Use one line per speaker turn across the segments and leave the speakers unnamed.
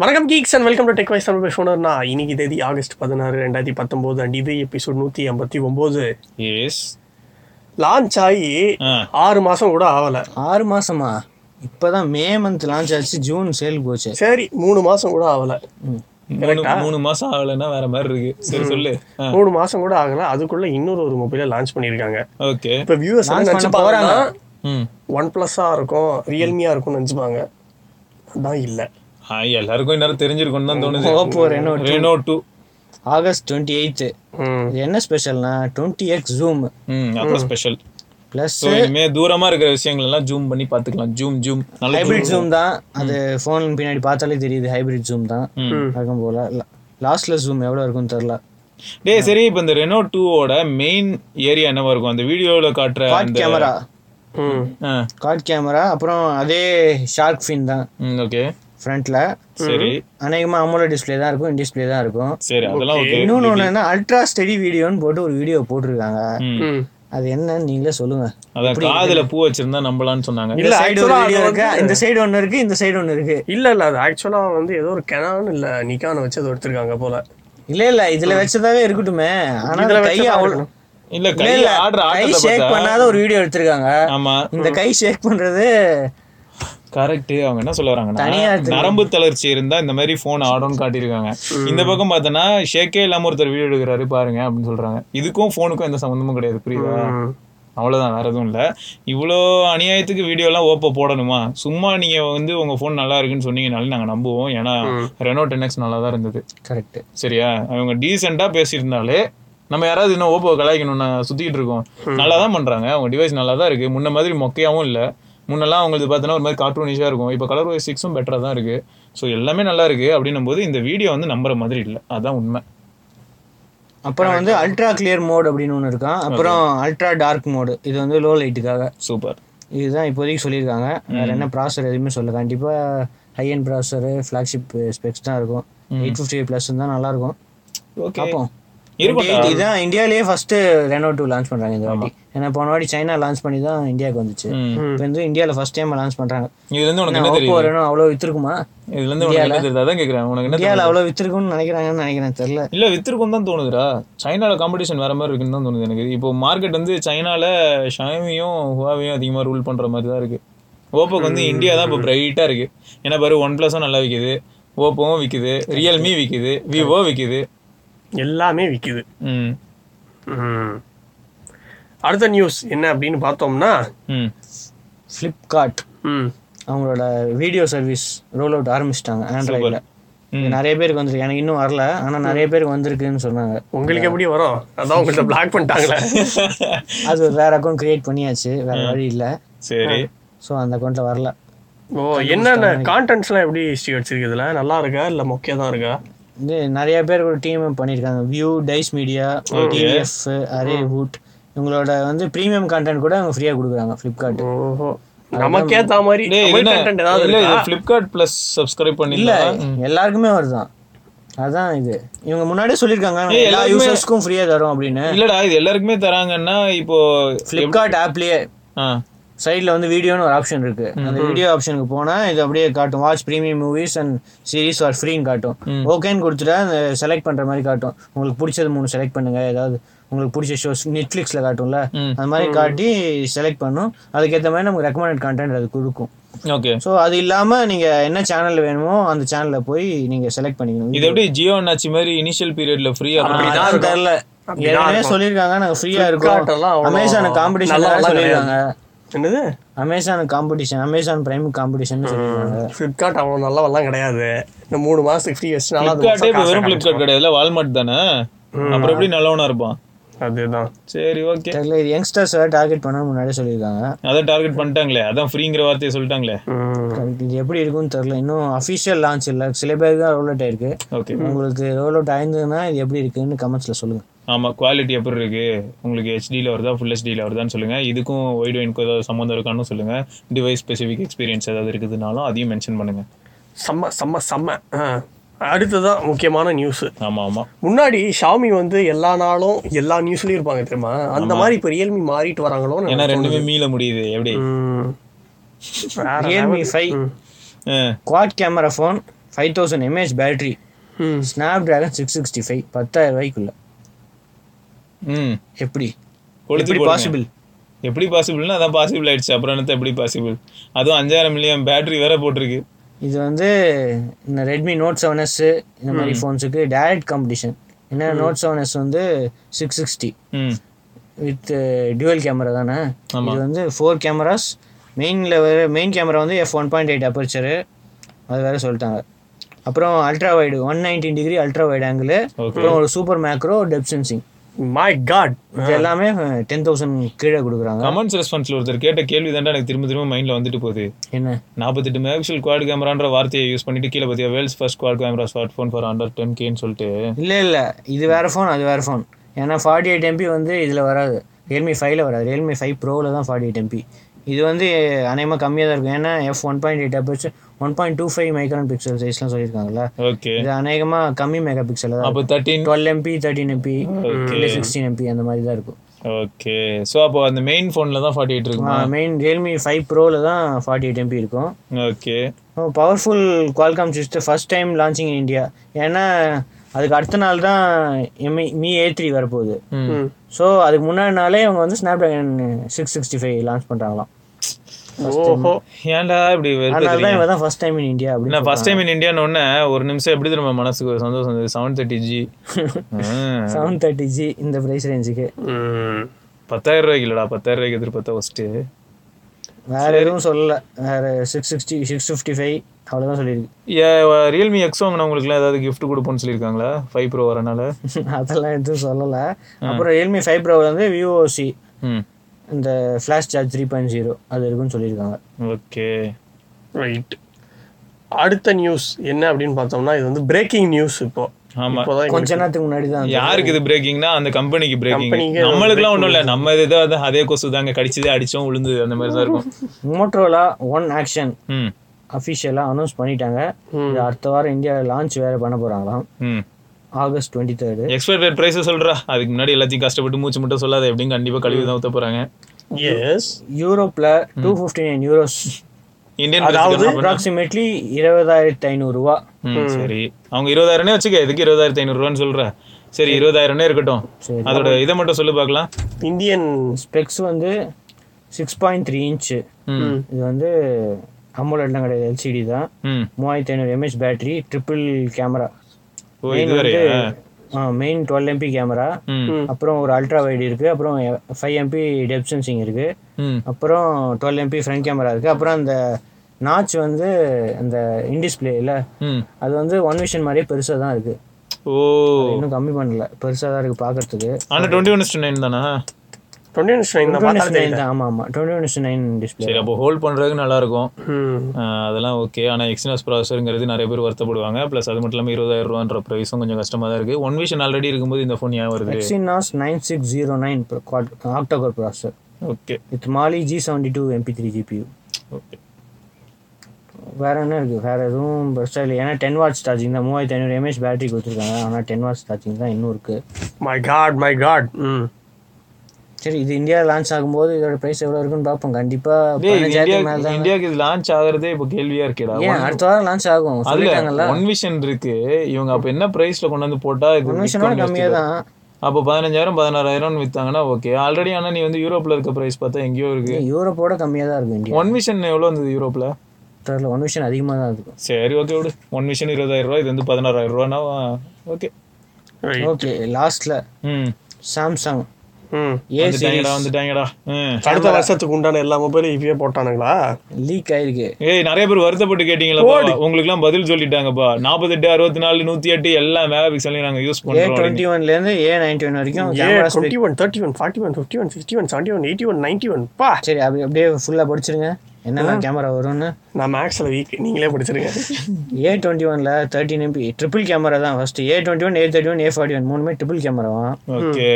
வணக்கம் geeks and welcome to tech wise Tamil பேசுவோம் நான் இன்னைக்கு தேதி ஆகஸ்ட் பதினாறு ரெண்டாயிரத்தி பத்தொம்போது அண்ட் இது எபிசோட் நூற்றி ஐம்பத்தி ஒம்பது.
எஸ்
லான்ச் ஆகி ஆறு மாதம் கூட ஆகலை.
ஆறு மாசமா? இப்பதான் மே மந்த் லான்ச் ஆச்சு ஜூன் சேல் போச்சு.
சரி மூணு மாதம் கூட ஆகலை.
மூணு மாசம் ஆகலைன்னா வேற மாதிரி இருக்கு. சரி சொல்லு.
மூணு மாதம் கூட ஆகலை. அதுக்குள்ள இன்னொரு ஒரு மொபைலை லான்ச் பண்ணியிருக்காங்க.
ஓகே
இப்போ வியூவர்ஸ் நினச்சிப்பாங்கன்னா
ம்.
ஒன் ப்ளஸ்ஸாக இருக்கும் ரியல்மியாக இருக்கும்னு நினச்சிப்பாங்க. அதான் இல்லை.
எல்லாருக்கும் இன்னும் தெரிஞ்சிருக்கும்னு தான் தோணுது.
Oppo Reno
Reno two
August twenty eight இது என்ன ஸ்பெஷல்னா டுவெண்ட்டி எக்ஸ் ஜூம்
ம் அப்புறம் ஸ்பெஷல்
ப்ளஸ்
இனிமே தூரமா இருக்கிற விஷயங்கள் எல்லாம் ஜூம் பண்ணி பாத்துக்கலாம் ஜூம் ஜூம்
ஹைபிரிட் ஜூம் தான். அது ஃபோன் பின்னாடி பார்த்தாலே தெரியுது ஹைபிரிட் ஜூம் தான். வழக்கம் போல. லாஸ்ட்ல ஜூம் எவ்வளோ இருக்கும்னு தெரில
டேய் சரி இப்போ இந்த ரெனோ டூவோட மெயின் ஏரியா என்னவா இருக்கும்? அந்த வீடியோல காட்டுற
கேமரா காட் கேமரா அப்புறம் அதே ஷார்க் ஃபின் தான்.
ம் ஓகே
ஃப்ரண்ட்ல
சரி.
அநேகமாக அமோலோ டிஸ்ப்ளே தான் இருக்கும் டிஸ்ப்ளே தான் இருக்கும்.
சரி அதெல்லாம் ஓகே
இன்னொன்று ஒன்று என்ன அல்ட்ரா ஸ்டெடி வீடியோன்னு போட்டு ஒரு வீடியோ போட்டிருக்காங்க. அது என்னன்னு நீங்களே சொல்லுங்க.
அதான் காதுல பூ வச்சிருந்தா நம்பலாம்னு சொன்னாங்க.
இல்ல, அது
இருக்கு இந்த சைடு ஒன்று இருக்கு இந்த சைடு ஒன்று இருக்கு.
இல்லை இல்லை அது ஆக்சுவலாக வந்து ஏதோ ஒரு கெனான் இல்லை நிக்கான் வச்சு அதை எடுத்திருக்காங்க போல.
இல்ல இல்ல இதுல வச்சதாவே இருக்கட்டுமே. ஆனா
இதுல
கை அவ்வளவு.
இல்ல
இல்ல,
கை
ஷேக் பண்ணாத ஒரு வீடியோ எடுத்திருக்காங்க.
ஆமா.
இந்த கை ஷேக் பண்றது
கரெக்ட் அவங்க என்ன சொல்ல வராங்கன்னா. நரம்பு தளர்ச்சி இருந்தா இந்த மாதிரி போன் ஆடும்னு காட்டியிருக்காங்க இந்த பக்கம் பார்த்தோன்னா ஷேக்கே இல்லாம ஒருத்தர் வீடியோ எடுக்கிறாரு பாருங்க அப்படின்னு சொல்றாங்க. இதுக்கும் போனுக்கும் எந்த சம்மந்தமும் கிடையாது புரியுதா. அவ்வளவுதான் வேற எதுவும் இல்ல. இவ்வளோ அநியாயத்துக்கு வீடியோலாம் ஓப்போ போடணுமா? சும்மா நீங்க வந்து உங்க ஃபோன் நல்லா இருக்குன்னு சொன்னீங்கனாலே நாங்க நம்புவோம். ஏன்னா ரெனோ டென் எக்ஸ் நல்லா தான் இருந்தது.
கரெக்ட்
சரியா? அவங்க டீசெண்டா பேசியிருந்தாலே நம்ம யாராவது இன்னும் ஓப்போ கலாய்க்கணும்னு சுத்திட்டு இருக்கோம். நல்லா தான் பண்றாங்க. அவங்க டிவைஸ் நல்லா தான் இருக்கு. முன்ன மாதிரி மொக்கையாவும் இல்ல. முன்னெல்லாம் அவங்களுக்கு பார்த்தோன்னா ஒரு மாதிரி கார்ட்டூனிஷாக இருக்கும். இப்போ கலர் ஒய் சிக்ஸும் பெட்டராக தான் இருக்கு. ஸோ எல்லாமே நல்லா இருக்கு அப்படின்னும் போது இந்த வீடியோ வந்து நம்புற மாதிரி இல்லை. அதான் உண்மை.
அப்புறம் வந்து அல்ட்ரா கிளியர் மோட் அப்படின்னு ஒன்று இருக்கான் அப்புறம் அல்ட்ரா டார்க் மோடு இது வந்து லோ லைட்டுக்காக
சூப்பர்
இதுதான் இப்போதைக்கு சொல்லியிருக்காங்க. வேற என்ன ப்ராசர் எதுவுமே சொல்ல கண்டிப்பா high and processor flagship specs தான் இருக்கும். எயிட் ஃபிஃப்டி ப்ளஸ் தான் நல்லா இருக்கும்.
ஓகே
பார்ப்போம்
இருக்கட்டும்.
28 இதான் இந்தியாவிலேயே ஃபர்ஸ்ட் ரெனோ டூ லான்ச் பண்றாங்க இந்த வாட்டி. ஏன்னா போன வாட்டி சைனா லான்ச் பண்ணி தான் இந்தியாவுக்கு வந்துச்சு. இப்போ வந்து இந்தியாவில் ஃபர்ஸ்ட் டைம் லான்ச் பண்றாங்க.
இதுல இருந்து உனக்கு என்ன
ஓப்போ
தெரியும்
ரெனோ அவ்வளோ வித்திருக்குமா?
இதுல இருந்து உனக்கு என்ன தெரியுது? அதான் கேக்குறேன். உனக்கு என்ன
இந்தியாவில் அவ்வளோ வித்திருக்கும்னு நினைக்கிறாங்கன்னு நினைக்கிறேன். தெரியல.
இல்ல வித்திருக்கும் தான் தோணுதுடா. சைனால காம்படிஷன் வேற மாதிரி இருக்குன்னு தான் தோணுது எனக்கு. இப்போ மார்க்கெட் வந்து சைனால ஷாமியும் ஹுவாவையும் அதிகமா ரூல் பண்ற மாதிரி தான் இருக்கு. ஓப்போக்கு வந்து இந்தியா தான் இப்போ பிரைட்டா இருக்கு. ஏன்னா பாரு ஒன் பிளஸும் நல்லா விக்குது. ஓப்போவும் விக்குது. ரியல்மி விக்குது. விவோ விக்குது.
எல்லாமே விற்கிது. அடுத்த நியூஸ் என்ன அப்படின்னு பார்த்தோம்னா
ஃப்ளிப்கார்ட்
ம்.
அவங்களோட வீடியோ சர்வீஸ் ரோல் அவுட் ஆரம்பிச்சிட்டாங்க ஆண்ட்ராய்டில் நிறைய பேருக்கு வந்திருக்கு. எனக்கு இன்னும் வரல ஆனால் நிறைய பேருக்கு வந்திருக்குன்னு சொன்னாங்க.
உங்களுக்கு எப்படி வரும்? அதான் உங்கள்ட்ட பிளாக் பண்ணிட்டாங்களே.
அது வேற அக்கௌண்ட் கிரியேட் பண்ணியாச்சு வேற வழி இல்லை.
சரி.
ஸோ அந்த அக்கௌண்ட்டில் வரல.
ஓ என்னென்ன கான்டென்ட்ஸ்லாம் எப்படி ஹிஸ்ட்ரி வச்சிருக்கு இதுல நல்லா இருக்கா? இல்லை மொக்கையா தான் இருக்கா?
இது நிறைய பேர் ஒரு டீம் பண்ணியிருக்காங்க. Viu Dice Media TVF Arre Voot இவங்களோட வந்து ப்ரீமியம் கண்டென்ட் கூட அவங்க ஃப்ரீயாக கொடுக்குறாங்க ஃப்ளிப்கார்ட்
ஓஹோ. மாதிரி
இல்ல
இருக்கா?
இது ஃபிளிப்கார்ட் பிளஸ் சப்ஸ்கிரைப் பண்ணி
இல்ல எல்லாருக்குமே வருதான் அதான் இது. இவங்க முன்னாடியே சொல்லியிருக்காங்க. எல்லா யூசர்ஸ்க்கும் ஃப்ரீயா தரோம் அப்படின்னு.
இல்லடா இது எல்லாருக்குமே தராங்கன்னா இப்போ
ஃப்ளிப்கார்ட் ஆப்லயே
ஆ.
சைடில் வந்து வீடியோன்னு ஒரு ஆப்ஷன் இருக்கு. அந்த வீடியோ ஆப்ஷனுக்கு போனா இது அப்படியே காட்டும். Watch premium movies and series are ஃப்ரீன்னு காட்டும். ஓகேன்னு கொடுத்துட்டா அந்த செலக்ட் பண்ற மாதிரி காட்டும். உங்களுக்கு பிடிச்சது மூணு செலக்ட் பண்ணுங்க. ஏதாவது உங்களுக்கு பிடிச்ச ஷோஸ் நெட்ஃப்ளிக்ஸில் காட்டும்ல. அந்த மாதிரி காட்டி செலக்ட் பண்ணும். அதுக்கேற்ற மாதிரி நமக்கு ரெக்கமெண்டட் கண்டென்ட் அது கொடுக்கும்.
ஓகே
ஸோ அது இல்லாம நீங்க என்ன சேனல்ல வேணுமோ அந்த சேனல்ல போய் நீங்க செலக்ட் பண்ணிக்கணும்.
இது எப்படி ஜியோ அண்ணாச்சி மாதிரி இனிஷியல் பீரியட்ல ஃப்ரீயா
அதான் தெரியல. ஏற்கனவே சொல்லியிருக்காங்க நாங்க ஃப்ரீயா
Flipkart எல்லாம்
இருக்கோம் அமேசான் காம்படிஷன் சொல்லியிருக்காங்க.
என்னது?
Amazon competition Amazon Prime competition
Flipkart அவ்வளோ நல்லவெல்லாம் கிடையாது. இந்த மூணு மாசத்துக்கு ஃப்ரீ
ஃபிளிப்கார்ட்டே இப்போ
காசை
வெறும் ஃபிளிப்கார்ட் கிடையாதுல வால்மார்ட் தானே? அப்புறம் எப்படி நல்லவனா இருப்பான்?
அதுதான்.
சரி ஓகே
தெரியல இது யங்ஸ்டர்ஸ் டார்கெட் பண்ண முன்னாடியே சொல்லியிருக்காங்க.
அதான் டார்கெட் பண்ணிட்டாங்களே. அதான் ஃப்ரீங்கிற வார்த்தையை சொல்லிட்டாங்களே.
இது எப்படி இருக்கும்னு தெரியல. இன்னும் அஃபிஷியல் லான்ச் இல்லை. சில பேருக்கு தான் ரோல் அவுட் ஆயிருக்கு.
ஓகே
உங்களுக்கு ரோல் அவுட் ஆயிருந்ததுன்னா இது எப்படி இருக்குன்னு கமெண்ட்ஸ்ல சொல்லுங்க.
ஆமா குவாலிட்டி எப்படி இருக்கு? உங்களுக்கு ஹெச்டியில் வருதா ஃபுல் ஹெச்டியில் வருதான்னு சொல்லுங்க. இதுக்கும் ஒய்டு வைனுக்கும் ஏதாவது சம்மந்தம் இருக்கான்னு சொல்லுங்க. டிவைஸ் ஸ்பெசிஃபிக் எக்ஸ்பீரியன்ஸ் ஏதாவது இருக்குதுனாலும் அதையும் மென்ஷன் பண்ணுங்க.
செம்ம செம்ம செம்ம. ஆ. அடுத்ததான் முக்கியமான நியூஸ்
ஆமா ஆமா.
முன்னாடி ஷாமி வந்து எல்லா நாளும் எல்லா நியூஸ்லயும் இருப்பாங்க தெரியுமா? அந்த மாதிரி இப்போ ரியல்மி மாறிட்டு வராங்களோன்னு
ஏன்னா
எனக்கு
ரெண்டுமே மீள முடியுது. எப்படி?
Realme five quad camera phone five thousand mAh battery Snapdragon six sixty five பத்தாயிரம் ரூபாய்க்குள்ள. எப்படி? எப்படி. பாசிபிள்
எப்படி பாசிபிள்னா அதான் பாசிபிள் ஆயிடுச்சு. அப்புறம் என்னத்த எப்படி பாசிபிள் அதுவும் அஞ்சாயிரம் மில்லியன் பேட்டரி வேற போட்டிருக்கு.
இது வந்து இந்த ரெட்மி நோட் செவன் எஸ் இந்த மாதிரி ஃபோன்ஸுக்கு டைரக்ட் காம்படிஷன் என்ன நோட் செவன் எஸ் வந்து சிக்ஸ் சிக்ஸ்டி
ம்.
வித் டியூவல் கேமரா தானே. இது வந்து ஃபோர் கேமராஸ் மெயினில் வேறு மெயின் கேமரா வந்து F one point eight aperture அது வேறு சொல்லிட்டாங்க. அப்புறம் ultra wide one nineteen degree ultra wide angle அப்புறம் ஒரு super macro depth sensing
my god
இது எல்லாமே டென் தௌசண்ட் கீழே கொடுக்குறாங்க.
கமெண்ட்ஸ் ரெஸ்பான்ஸ்ல ஒருத்தர் கேட்ட கேள்வி தாண்டா எனக்கு திரும்ப திரும்ப மைண்ட்ல வந்துட்டு போகுது.
என்ன?
நாற்பத்தெட்டு மெகா பிக்சல் குவாட் கேமரான்ற வார்த்தையை யூஸ் பண்ணிட்டு கீழே பார்த்தியா world's first quad camera smartphone for under ten கேன்னு சொல்லிட்டு.
இல்லை இல்லை. இது வேறு ஃபோன் அது வேறு ஃபோன் ஏன்னா ஃபார்ட்டி எயிட் எம்பி வந்து இதில் வராது. ரியல்மி ஃபைவ்ல வராது. ரியல்மி ஃபைவ் ப்ரோவில் தான் ஃபார்ட்டி எயிட் எம்பி இது வந்து அநேகமாக கம்மியாக தான் இருக்கும். ஏன்னா F one point eight aperture one point two five micron pixel சைஸ்லாம் சொல்லியிருக்காங்கல்ல.
ஓகே
இது அநேகமாக கம்மி மெகா பிக்சல் தான்
அப்போ thirteen
twelve MP thirteen MP இல்லை சிக்ஸ்டீன் எம்பி அந்த மாதிரி தான் இருக்கும்.
ஓகே ஸோ அப்போ அந்த மெயின் ஃபோனில் தான் ஃபார்ட்டி எயிட் இருக்குமா
மெயின் ரியல்மி ஃபைவ் ப்ரோவில் தான் ஃபார்ட்டி எயிட் எம்பி இருக்கும்
okay
powerful Qualcomm system first time launching in India ஏன்னா அதுக்கு அடுத்த நாள் தான் M E Mi A three வரப்போகுது. ஸோ அதுக்கு முன்னாடி நாளே இவங்க வந்து Snapdragon six sixty five launch பண்ணுறாங்களாம்
ஓஹோ.
ஏன்டா இப்படி
தான் ஃபர்ஸ்ட் டைம் இன் இந்தியா அப்படின்னு
நான் ஃபர்ஸ்ட் டைம் இன் இந்தியான்னு ஒன்று ஒரு நிமிஷம் எப்படி திரும்ப மனசுக்கு ஒரு சந்தோஷம் இருந்தது seven thirty G
seven thirty G இந்த ப்ரைஸ் ரேஞ்சுக்கு
பத்தாயிரம் ரூபாய்க்கு இல்லடா பத்தாயிரம் ரூபாய்க்கு எதிர்பார்த்தா ஃபஸ்ட்டு
வேற எதுவும் சொல்லல. வேற six sixty six fifty five அவ்வளோதான் சொல்லியிருக்கு
ரியல்மி எக்ஸ் வாங்கினவங்களுக்குலாம் ஏதாவது gift கொடுப்போம்னு சொல்லியிருக்காங்களா? ஃபைவ் ப்ரோ வரனால?
அதெல்லாம் எதுவும் சொல்லலை. அப்புறம் ரியல்மி ஃபைவ் ப்ரோ வந்து விவோசி
ம்.
இந்த flash charge three point zero அது இருக்குன்னு சொல்லியிருக்காங்க.
ஓகே.
ரைட் அடுத்த நியூஸ் என்ன அப்படின்னு பார்த்தோம்னா இது வந்து பிரேக்கிங் நியூஸ் இப்போ.
ஆமா.
இப்போதான்
கொஞ்ச நேரத்துக்கு முன்னாடி தான்
யாருக்கு இது பிரேக்கிங்னா அந்த கம்பெனிக்கு பிரேக்கிங் நம்மளுக்குலாம் ஒன்றும் இல்லை. நம்ம இது வந்து அதே கொசு தாங்க கடிச்சதே அடிச்சோம் விழுந்தது அந்த மாதிரி தான் இருக்கும்.
மோட்ரோலா ஒன் ஆக்ஷன்
ம்.
அஃபிஷியலாக அனௌன்ஸ் பண்ணிட்டாங்க. இது அடுத்த வாரம் இந்தியாவில் லான்ச் வேறு பண்ண போகிறாங்களாம்
ம்.
ஆகஸ்ட் டுவெண்ட்டி தேர்டு
எக்ஸ்பைர் ப்ரைஸை சொல்றா. அதுக்கு முன்னாடி எல்லாத்தையும் கஷ்டப்பட்டு மூச்சு மட்டும் சொல்லாத. எப்படியும் கண்டிப்பா கழுவி தான் ஊத்த போறாங்க.
எஸ்
யூரோப்பில் two fifty nine euros
Indian
அதாவது
அப்ராக்சிமேட்லி இருபதாயிரத்தி ஐநூறுரூவா
சரி. அவங்க இருபதாயிரம்னே வச்சுக்க. எதுக்கு இருபதாயிரத்தி ஐநூறுரூவான்னு சொல்ற? சரி இருபதாயிரம்னே இருக்கட்டும்.
சரி.
அதோட இதை மட்டும் சொல்லு பார்க்கலாம்.
இந்தியன்
ஸ்பெக்ஸ் வந்து சிக்ஸ் பாயிண்ட் த்ரீ இன்ச்சு இது வந்து அம்மோலட்லாம் கிடையாது. எல்சிடி தான். மூவாயிரத்தி ஐநூறு mAh battery triple camera main twelve MP camera அப்புறம் ஒரு அல்ட்ரா வைடு இருக்குது அப்புறம் ஃபைவ் எம்பி டெப் சென்சிங் இருக்குது
ம்.
அப்புறம் டுவெல் எம்பி ஃப்ரண்ட் கேமரா இருக்குது அப்புறம் அந்த நாச் வந்து அந்த இன்டிஸ்பிளே இல்லை? அது வந்து ஒன் விஷன் மாதிரியே பெருசாக தான் இருக்குது
ஓ.
இன்னும் கம்மி பண்ணல. பெருசாக தான் இருக்குது பார்க்கறதுக்கு
ஆனா டுவெண்ட்டி ஒன் நைன் தானா?
டுவெண்ட்டி நைன் தான்
ஆமாம் ஆமாம் டுவெண்ட்டி நைன் டிஸ்பிளே
சரி அப்போ ஹோல்ட் பண்றதுக்கு நல்லா இருக்கும்
ம்.
ஆஹ் அதெல்லாம் ஓகே ஆனால் எக்ஸினாஸ் ப்ராசஸருங்கிறது நிறைய பேர் வருத்தப்படுவாங்க. ப்ளஸ் அது மட்டும் இல்லாமல் இருபதாயிரம் ரூபான்ற ப்ரைஸும் கொஞ்சம் கஷ்டமாக தான் இருக்குது ஒன் விஷன் ஆல்ரெடி இருக்கும்போது இந்த ஃபோன் ஏன் வருது?
Exynos nine six zero nine octa core processor
okay
with Mali G seventy two MP three GPU
okay
வேற என்ன இருக்குது வேற எதுவும் பெருசாக இல்லை. ஏன்னா டென் வாட்ஸ் சார்ஜிங் தான். மூவாயிரத்தி ஐநூறு எம்ஏஹெச் பேட்டரி கொடுத்துருக்காங்க. ஆனால் டென் வாட்ஸ் சார்ஜிங் தான் இன்னும் இருக்குது
மை காட் மை காட் ம்.
சரி இது இந்தியா லான்ச் ஆகும்போது இதோட ப்ரைஸ் எவ்வளோ இருக்குன்னு பார்ப்போம். கண்டிப்பாக
இந்தியாவுக்கு இது லான்ச் ஆகுறதே இப்போ கேள்வியா இருக்கேடா.
ஏன் அடுத்த வாரம் லான்ச் ஆகும். சொல்லிட்டாங்கல்ல?
ஒன் விஷன் இருக்கு. இவங்க அப்ப என்ன பிரைஸ்ல கொண்டு வந்து போட்டா இது
கமிஷனோட
விற்கும்னு
கம்மியாக. தான்.
அப்போ பதினஞ்சாயிரம் பதினாறாயிரம் வித்தாங்கன்னா ஓகே ஆல்ரெடி ஆனா நீ வந்து யூரோப்ல இருக்க பிரைஸ் பார்த்தா எங்கேயோ இருக்கு.
யூரோப்போட கம்மியாக தான் இருக்கும் இந்தியா.
ஒன் விஷன் எவ்வளவு வந்தது யூரோப்ல
தெரியல ஒன் விஷயம் அதிகமாக தான் இருக்கும்
சரி ஓகே விடு. ஒன் விஷன் இருபதாயிரம் ரூபாய் இது வந்து பதினாறாயிரம் ரூபானா ஓகே
ஓகே லாஸ்ட்ல
ம்.
சாம்சங்
ம்.
ஏ
வந்துட்டாங்கடா வந்துட்டாங்கடா ம்
அடுத்த வருஷத்துக்கு உண்டான எல்லா மொபைலும் இப்பயே போட்டானுங்களா?
லீக் ஆயிருக்கு.
ஏய் நிறைய பேர் வருத்தப்பட்டு கேட்டீங்களா உங்களுக்குலாம் பதில் சொல்லிட்டாங்கப்பா. நாற்பத்தெட்டு அறுபத்தி நாலு நூத்தி எட்டு எல்லா மெகா பிக்சலையும் நாங்க யூஸ் பண்றோம்
டுவெண்ட்டி ஒன்லேருந்து ஏ நைன்டி ஒன் வரைக்கும் camera
twenty one thirty one forty one fifty one sixty one seventy one eighty one ninety one பா.
சரி அப்படி அப்படியே ஃபுல்லாக படிச்சிருங்க. என்னெல்லாம் கேமரா வரும்னு.
நான் மேக்ஸில் வீக் நீங்களே படிச்சிருங்க.
ஏ டுவெண்ட்டி ஒனில் தேர்ட்டின் எம்பி ட்ரிபிள் கேமரா தான் first A twenty one A thirty one A forty one மூணுமே ட்ரிபிள் கேமராவாம்
ஓகே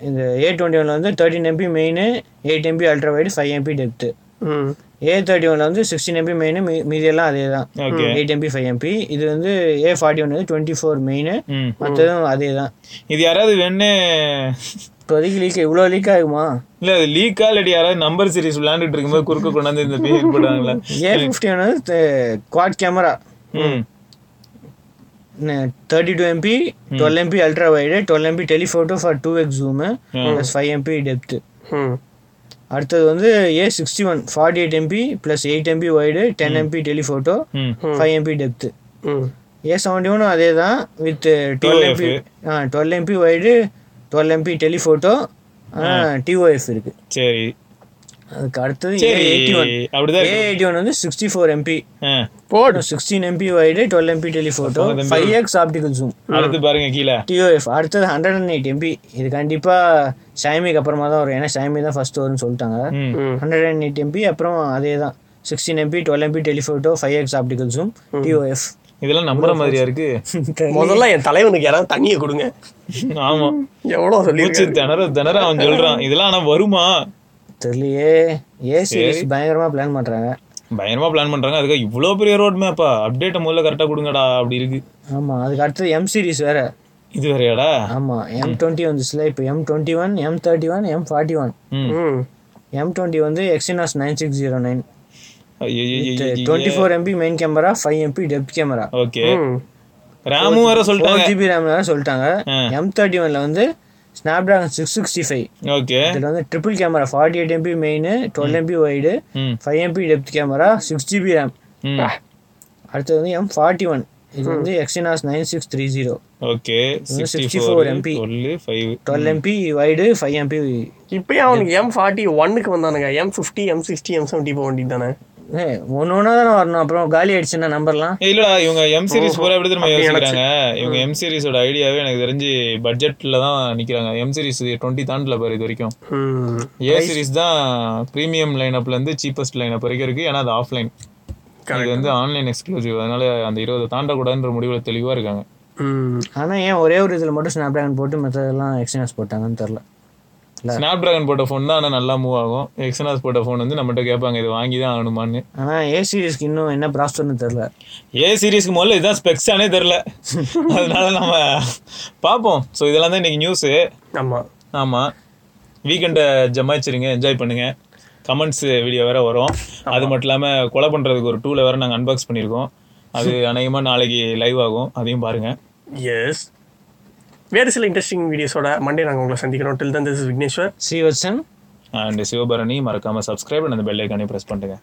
இந்த ஏ டுவெண்ட்டி ஒனில் வந்து thirteen MP main eight MP ultra wide five MP depth
ம்.
ஏ தேர்ட்டி ஒனில் வந்து சிக்ஸ்டீன் எம்பி மெயின் மீதியெல்லாம் அதே தான் எயிட் எம்பி ஃபைவ் எம்பி இது வந்து ஏ ஃபார்ட்டி ஒன் வந்து டுவெண்ட்டி ஃபோர் மெயின் மற்றதும் அதே தான்
இது யாராவது வேணே
இப்போதைக்கு லீக் இவ்வளோ லீக் ஆகுமா?
இல்ல அது லீக்கா இல்லாட்டி யாராவது நம்பர் சீரிஸ் விளையாண்டுட்டு இருக்கும்போது குறுக்க கொண்டாந்து இந்த பேர் போடுறாங்களா?
ஏ ஃபிஃப்டி ஒன் வந்து குவாட் கேமரா
ம்.
Thirty two MP twelve MP ultra wide twelve MP telephoto for two X zoom plus five MP depth
ம்
அடுத்தது வந்து A sixty one forty eight MP plus eight MP wide ten MP telephoto five MP depth
ம்
A seventy one அதே தான் with twelve MP ah twelve MP wide twelve MP telephoto DOF இருக்கு.
சரி.
அதுக்கு அடுத்தது ஏ எயிட்டி ஒன்
அப்படிதான்
A eighty one வந்து sixty four MP
ஆ.
போடு.
Sixteen MP wide twelve MP telephoto five X optical zoom
அடுத்து பாருங்க கீழே.
டிஓஎஃப் அடுத்தது ஹண்ட்ரட் அண்ட் எயிட் எம்பி இது கண்டிப்பாக ஷாமிக்கு அப்புறமா தான் வரும். ஏன்னா ஷாமி தான் ஃபர்ஸ்ட் வரும்னு சொல்லிட்டாங்க. ஹண்ட்ரட் அண்ட் எயிட் எம்பி அப்புறம் அதே தான் sixteen MP twelve MP telephoto five X optical zoom DOF
இதெல்லாம் நம்புற மாதிரியா இருக்கு?
முதல்ல என் தலைவனுக்கு யாராவது தண்ணியை கொடுங்க.
ஆமா.
எவ்வளோ
மூச்சு
சொல்லியிருக்கேன்
திணற திணற அவன் சொல்றான். இதெல்லாம் ஆனா வருமா?
தெரியலையே. ஏ சீரிஸ் பயங்கரமாக பிளான் பண்ணுறாங்க
பயங்கரமா பிளான் பண்றாங்க. அதுக்கு இவ்வளவு பெரிய ரோட் மேப்பா அப்டேட்டை முதல்ல கரெக்டா கொடுங்கடா அப்படி இருக்கு.
ஆமாம் அதுக்கு அடுத்தது எம் சீரிஸ் வேறு.
இது வேறையாடா?
ஆமாம் எம் டுவெண்ட்டி வந்துச்சுல இப்போ M twenty one M thirty one M forty one
ம்.
ம்.
எம் டுவெண்ட்டி வந்து Exynos nine six zero nine. Twenty four MP main camera five MP depth camera
okay ரேமும் வேற சொல்லிட்டாங்க
ஜிபி ரேம் வேறு சொல்லிட்டாங்க. எம் தேர்ட்டி ஒனில் வந்து Snapdragon six sixty five
okay
இதில் வந்து triple camera forty eight MP main twelve MP
ம்.
Five MP depth camera six GB RAM அடுத்தது வந்து எம் ஃபார்ட்டி ஒன் இது வந்து Exynos nine six three zero
okay sixty
64
four
MP.
Twelve five
twelve MP wide five MP
இப்பயே அவனுக்கு M forty ஒன்னுக்கு வந்தானுங்க. M fifty M sixty M seventy போக வேண்டியது தானே.
ஏ ஒன்று ஒன்றா தானே வரணும். அப்புறம் காலி ஆயிடுச்சுன்னா நம்பர்லாம்?
இல்லடா இவங்க எம் சீரிஸ் பூரா எப்படி திரும்ப யோசிக்கிறாங்க? இவங்க எம் சீரிஸோட ஐடியாவே எனக்கு தெரிஞ்சு பட்ஜெட்ல தான் நிக்கிறாங்க. எம் சீரிஸ் டுவெண்ட்டி தாண்டல பாரு இது வரைக்கும்.
ம்.
ஏ சீரிஸ் தான் ப்ரீமியம் லைனப்ல இருந்து சீப்பஸ்ட் லைனப் வரைக்கும் இருக்கு. ஏன்னா அது ஆஃப்லைன் இது வந்து ஆன்லைன் எக்ஸ்க்ளூசிவ் அதனால அந்த இருபது தாண்டக்கூடாதுன்ற முடிவுல தெளிவா இருக்காங்க.
ம்.
ஆனால் ஏன் ஒரே ஒரு இதில் மட்டும் ஸ்னாப் ட்ராகன் போட்டு மற்றதெல்லாம் எக்ஸினாஸ் போட்டாங்கன்னு தெரில
ஸ்னாப் டிராகன் போட்ட ஃபோன் தான் ஆனால் நல்லா மூவ் ஆகும். எக்ஸனாஸ் போட்ட ஃபோன் வந்து நம்மகிட்ட கேட்பாங்க இது வாங்கி தான் ஆகணுமான்னு.
ஆனால் ஏ சீரிஸ்க்கு இன்னும் என்ன ப்ராசர்னு தெரில
ஏ சீரிஸ்க்கு முதல்ல இதுதான் ஸ்பெக்ஸானே தெரில அதனால நம்ம பார்ப்போம். ஸோ இதெல்லாம் தான் இன்னைக்கு நியூஸு
ஆமாம்
ஆமாம் வீக்கெண்டை ஜமாய்ச்சிருங்க என்ஜாய் பண்ணுங்க. கமெண்ட்ஸ் வீடியோ வேற வரும். அது மட்டும் இல்லாமல் கொலை பண்ணுறதுக்கு ஒரு டூலை வேற நாங்கள் அன்பாக்ஸ் பண்ணியிருக்கோம். அது அநேகமாக நாளைக்கு லைவ் ஆகும். அதையும் பாருங்க.
எஸ் வேறு சில இன்ட்ரெஸ்டிங் வீடியோஸோட மண்டே நாங்கள் உங்களை சந்திக்கிறோம். Till then this Vigneshwar
Srivatsan
and Sivabharani மறக்காமல் சப்ஸ்கிரைப் அந்த பெல் ஐக்கானே ப்ரெஸ் பண்ணுங்க